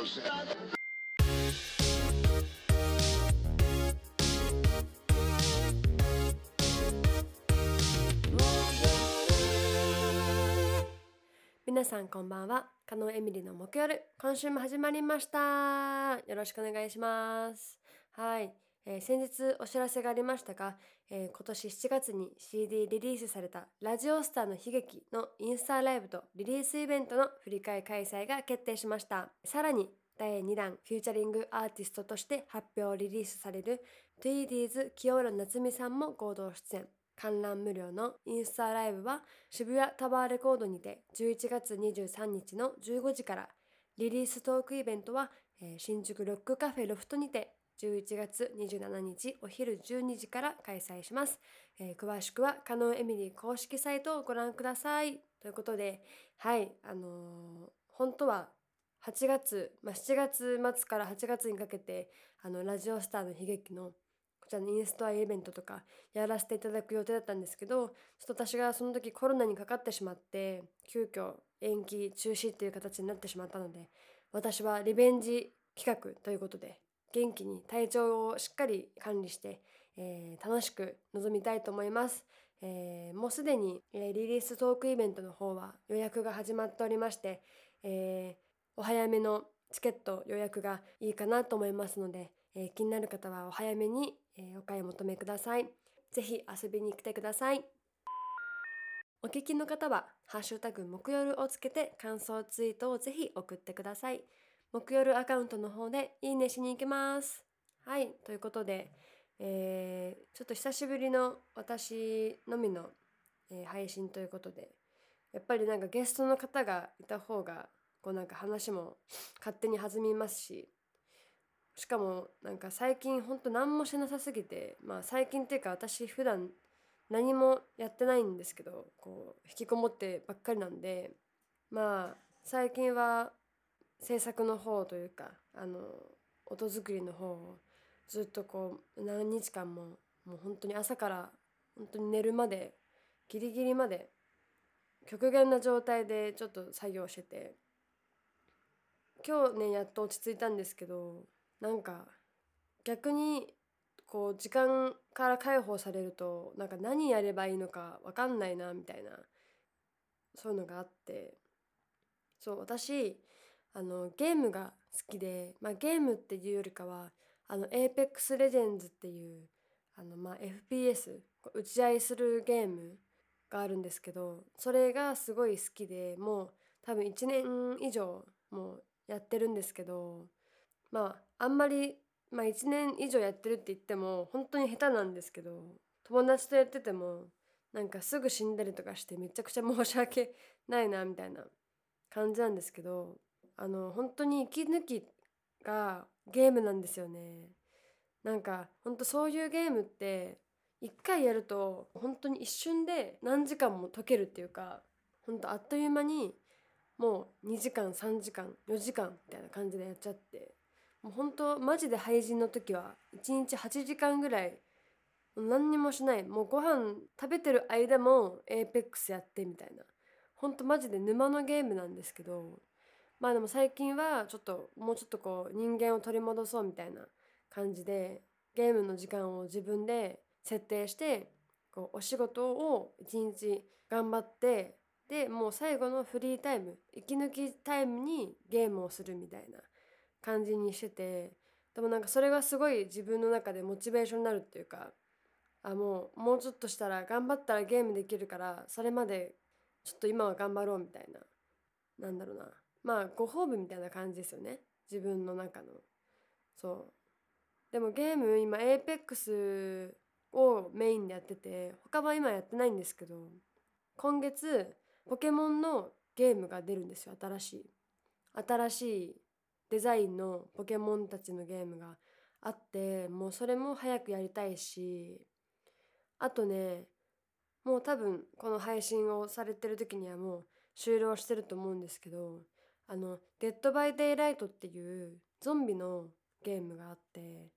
no sense. 皆さんこんばんは。加納エミリの木曜日。今週も始まりました。よろしくお願いします。はい、えー先日お知らせがありましたが、えー今年7月に CD リリースされたラジオスターの悲劇のインスタライブとリリースイベントの振り替え開催が決定しました。さらに第2弾フューチャリングアーティストとして発表リリースされる 2D's 清浦夏美さんも合同出演。観覧無料のインスタライブは渋谷タワーレコードにて11月23日の15時から。リリーストークイベントは、えー新宿ロックカフェロフトにて11月27日お昼12時から開催します、えー詳しくはカノンエミリー公式サイトをご覧ください。ということではいあのー本当は8月、まあ、7月末から8月にかけてあのラジオスターの悲劇のこちらのインストアイベントとかやらせていただく予定だったんですけどちょっと私がその時コロナにかかってしまって急遽延期中止っていう形になってしまったので私はリベンジ企画ということで元気に体調をしっかり管理して、えー楽しく臨みたいと思います。えーもうすでに、えーリリーストークイベントの方は予約が始まっておりまして、えーお早めのチケット予約がいいかなと思いますので、えー気になる方はお早めに、えーお買い求めください。ぜひ遊びに来てください。お聞きの方は、ハッシュタグ木夜をつけて感想ツイートをぜひ送ってください。木夜アカウントの方でいいねしに行きます。はい、ということで、えーちょっと久しぶりの私のみの、えー配信ということで、やっぱりなんかゲストの方がいた方が、こうなんか話も勝手に弾みますし、しかもなんか最近ほんと何もしなさすぎて、まあ最近っていうか私普段何もやってないんですけど、こう引きこもってばっかりなんで、まあ最近は制作の方というかあの音作りの方をずっとこう何日間ももう本当に朝から本当に寝るまでギリギリまで極限な状態でちょっと作業してて今日ねやっと落ち着いたんですけどなんか逆にこう時間から解放されるとなんか何やればいいのか分かんないなみたいなそういうのがあってそう私あのゲームが好きで、まあ、ゲームっていうよりかはあの Apex Legends っていうあの、まあ、FPS 打ち合いするゲームがあるんですけどそれがすごい好きでもう多分1年以上もうやってるんですけどまああんまり、まあ、1年以上やってるって言っても本当に下手なんですけど友達とやっててもなんかすぐ死んだりとかしてめちゃくちゃ申し訳ないなみたいな感じなんですけどあの本当に息抜きがゲームなんですよね。なんか本当そういうゲームって一回やると本当に一瞬で何時間も解けるっていうか本当あっという間にもう2時間3時間4時間みたいな感じでやっちゃってもう本当マジで廃人の時は1日8時間ぐらい何にもしないもうご飯食べてる間もエーペックスやってみたいな本当マジで沼のゲームなんですけどまあでも最近はちょっともうちょっとこう人間を取り戻そうみたいな感じでゲームの時間を自分で設定してこうお仕事を一日頑張ってでもう最後のフリータイム息抜きタイムにゲームをするみたいな感じにしててでもなんかそれがすごい自分の中でモチベーションになるっていうかあもうもうちょっとしたら頑張ったらゲームできるからそれまでちょっと今は頑張ろうみたいななんだろうな。まあご褒美みたいな感じですよね。自分の中の。そう。でもゲーム今 APEX をメインでやってて他は今やってないんですけど今月ポケモンのゲームが出るんですよ新しい。新しいデザインのポケモンたちのゲームがあってもうそれも早くやりたいしあとねもう多分この配信をされてる時にはもう終了してると思うんですけどあの「デッド・バイ・デイ・ライト」っていうゾンビのゲームがあって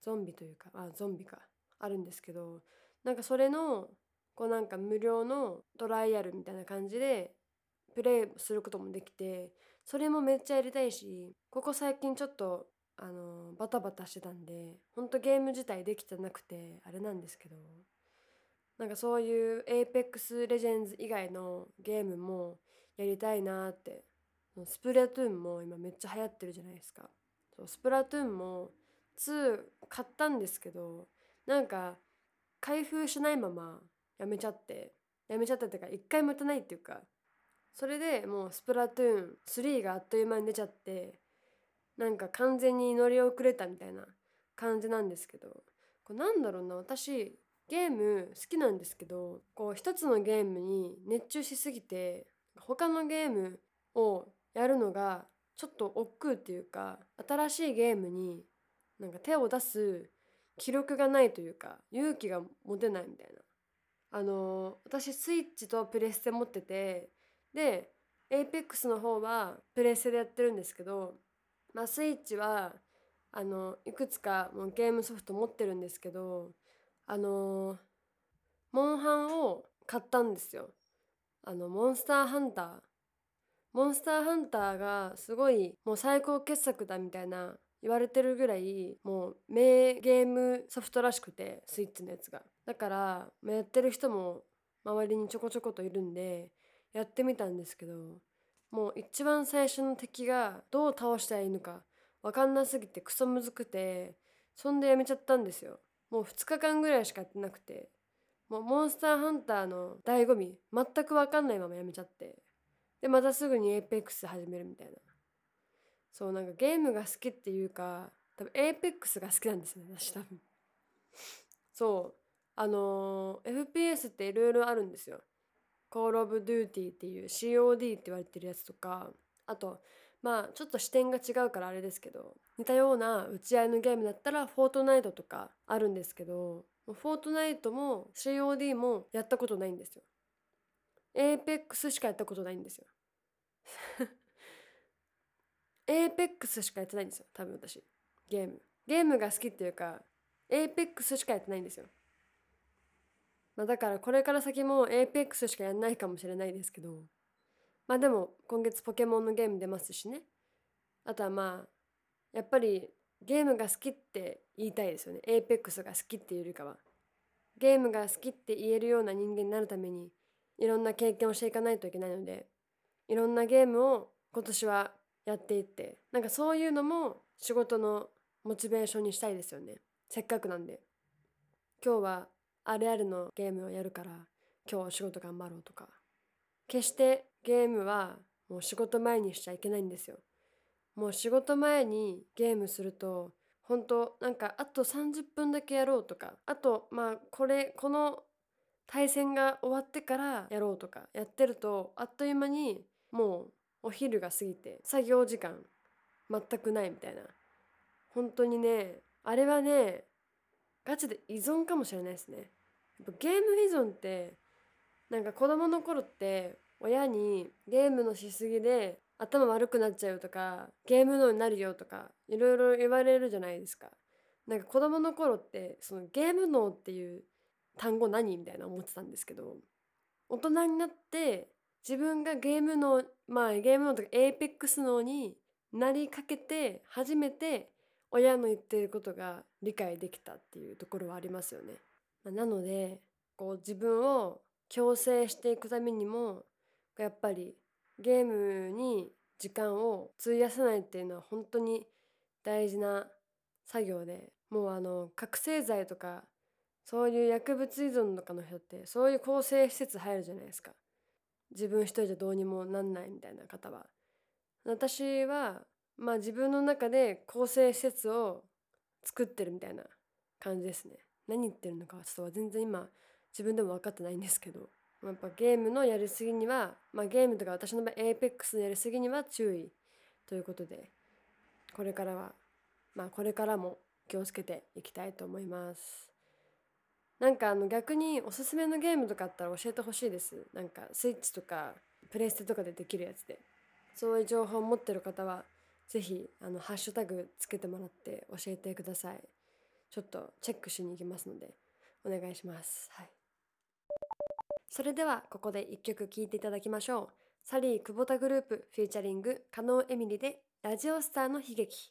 ゾンビというかあゾンビか。あるんですけどなんかそれのこうなんか無料のトライアルみたいな感じでプレイすることもできてそれもめっちゃやりたいしここ最近ちょっとあのバタバタしてたんでほんとゲーム自体できてなくてあれなんですけどなんかそういう APEX レジェンズ以外のゲームもやりたいなってスプラトゥーンも今めっちゃ流行ってるじゃないですか。そうスプラトゥーンも2買ったんですけどなんか開封しないままやめちゃってやめちゃったっていうか一回もやってないっていうかそれでもうスプラトゥーン3があっという間に出ちゃってなんか完全に乗り遅れたみたいな感じなんですけどこれなんだろうな私ゲーム好きなんですけどこう一つのゲームに熱中しすぎて他のゲームをるのがちょっと億劫っていうか新しいゲームになんか手を出す気力がないというか勇気が持てないみたいな。あのー私スイッチとプレステ持っててで APEX の方はプレステでやってるんですけどまあスイッチはあのいくつかもうゲームソフト持ってるんですけどあのモンハンを買ったんですよ。あのモンスターハンターモンスターハンターがすごいもう最高傑作だみたいな言われてるぐらいもう名ゲームソフトらしくてスイッチのやつが。だからやってる人も周りにちょこちょこといるんでやってみたんですけどもう一番最初の敵がどう倒したらいいのか分かんなすぎてクソむずくてそんでやめちゃったんですよ。もう2日間ぐらいしかやってなくてもうモンスターハンターの醍醐味全く分かんないままやめちゃって。でまたすぐに APEX 始めるみたいな。そうなんかゲームが好きっていうか多分 APEX が好きなんですよね私多分。そう。あのー FPS っていろいろあるんですよ。Call of Duty っていう COD って言われてるやつとか。あとまあちょっと視点が違うからあれですけど似たような打ち合いのゲームだったらフォートナイトとかあるんですけどフォートナイトも COD もやったことないんですよ。APEX しかやったことないんですよ。APEX しかやってないんですよ多分私。ゲーム。ゲームが好きっていうか APEX しかやってないんですよ。まあだからこれから先も APEX しかやんないかもしれないですけどまあでも今月ポケモンのゲーム出ますしね。あとはまあやっぱりゲームが好きって言いたいですよね。APEX が好きっていうよりかは。ゲームが好きって言えるような人間になるためにいろんな経験をしていかないといけないのでいろんなゲームを今年はやっていってなんかそういうのも仕事のモチベーションにしたいですよね。せっかくなんで。今日はあるあるのゲームをやるから今日は仕事頑張ろうとか。決してゲームはもう仕事前にしちゃいけないんですよ。もう仕事前にゲームすると本当なんかあと30分だけやろうとか。あとまあこれこの対戦が終わってからやろうとかやってるとあっという間にもうお昼が過ぎて作業時間全くないみたいな。本当にねあれはねガチで依存かもしれないですね。やっぱゲーム依存ってなんか子供の頃って親にゲームのしすぎで頭悪くなっちゃうとかゲーム脳になるよとかいろいろ言われるじゃないですか。なんか子供の頃ってそのゲーム脳っていう単語何？みたいな思ってたんですけど大人になって自分がゲーム脳まあゲーム脳とか APEX 脳になりかけて初めて親の言ってることが理解できたっていうところはありますよね。まあなのでこう自分を強制していくためにもやっぱりゲームに時間を費やさないっていうのは本当に大事な作業でもうあの覚醒剤とかそういう薬物依存とかの人ってそういう更生施設入るじゃないですか。自分一人じゃどうにもなんないみたいな方は。私はまあ自分の中で更生施設を作ってるみたいな感じですね。何言ってるのかはちょっと全然今自分でも分かってないんですけど。やっぱゲームのやりすぎには、まあ、ゲームとか私の場合 APEX のやりすぎには注意ということで。これからはまあこれからも気をつけていきたいと思います。なんかあの逆におすすめのゲームとかあったら教えてほしいです。なんかスイッチとかプレイステとかでできるやつで。そういう情報を持ってる方はぜひあのハッシュタグつけてもらって教えてください。ちょっとチェックしに行きますのでお願いします。はい。それではここで一曲聴いていただきましょう。サリー久保田グループフューチャリング加納エミリでラジオスターの悲劇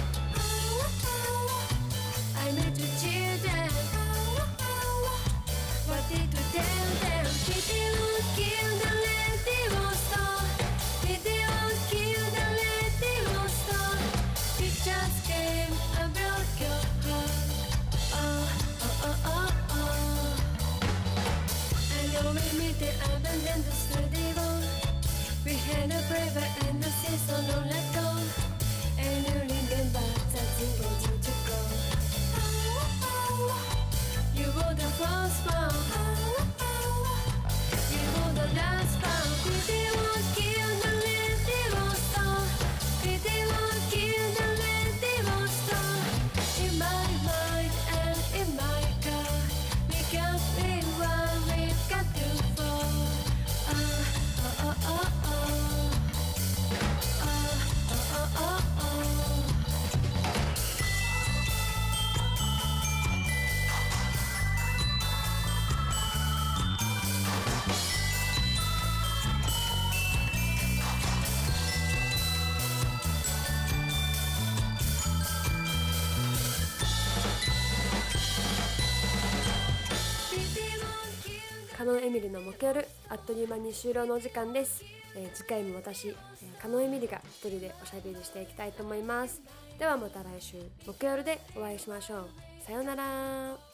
カノンエミリの木曜日あっという間に終了のお時間です、えー次回も私、えー加納エミリが一人でおしゃべりしていきたいと思います。ではまた来週木曜日でお会いしましょう。さようなら。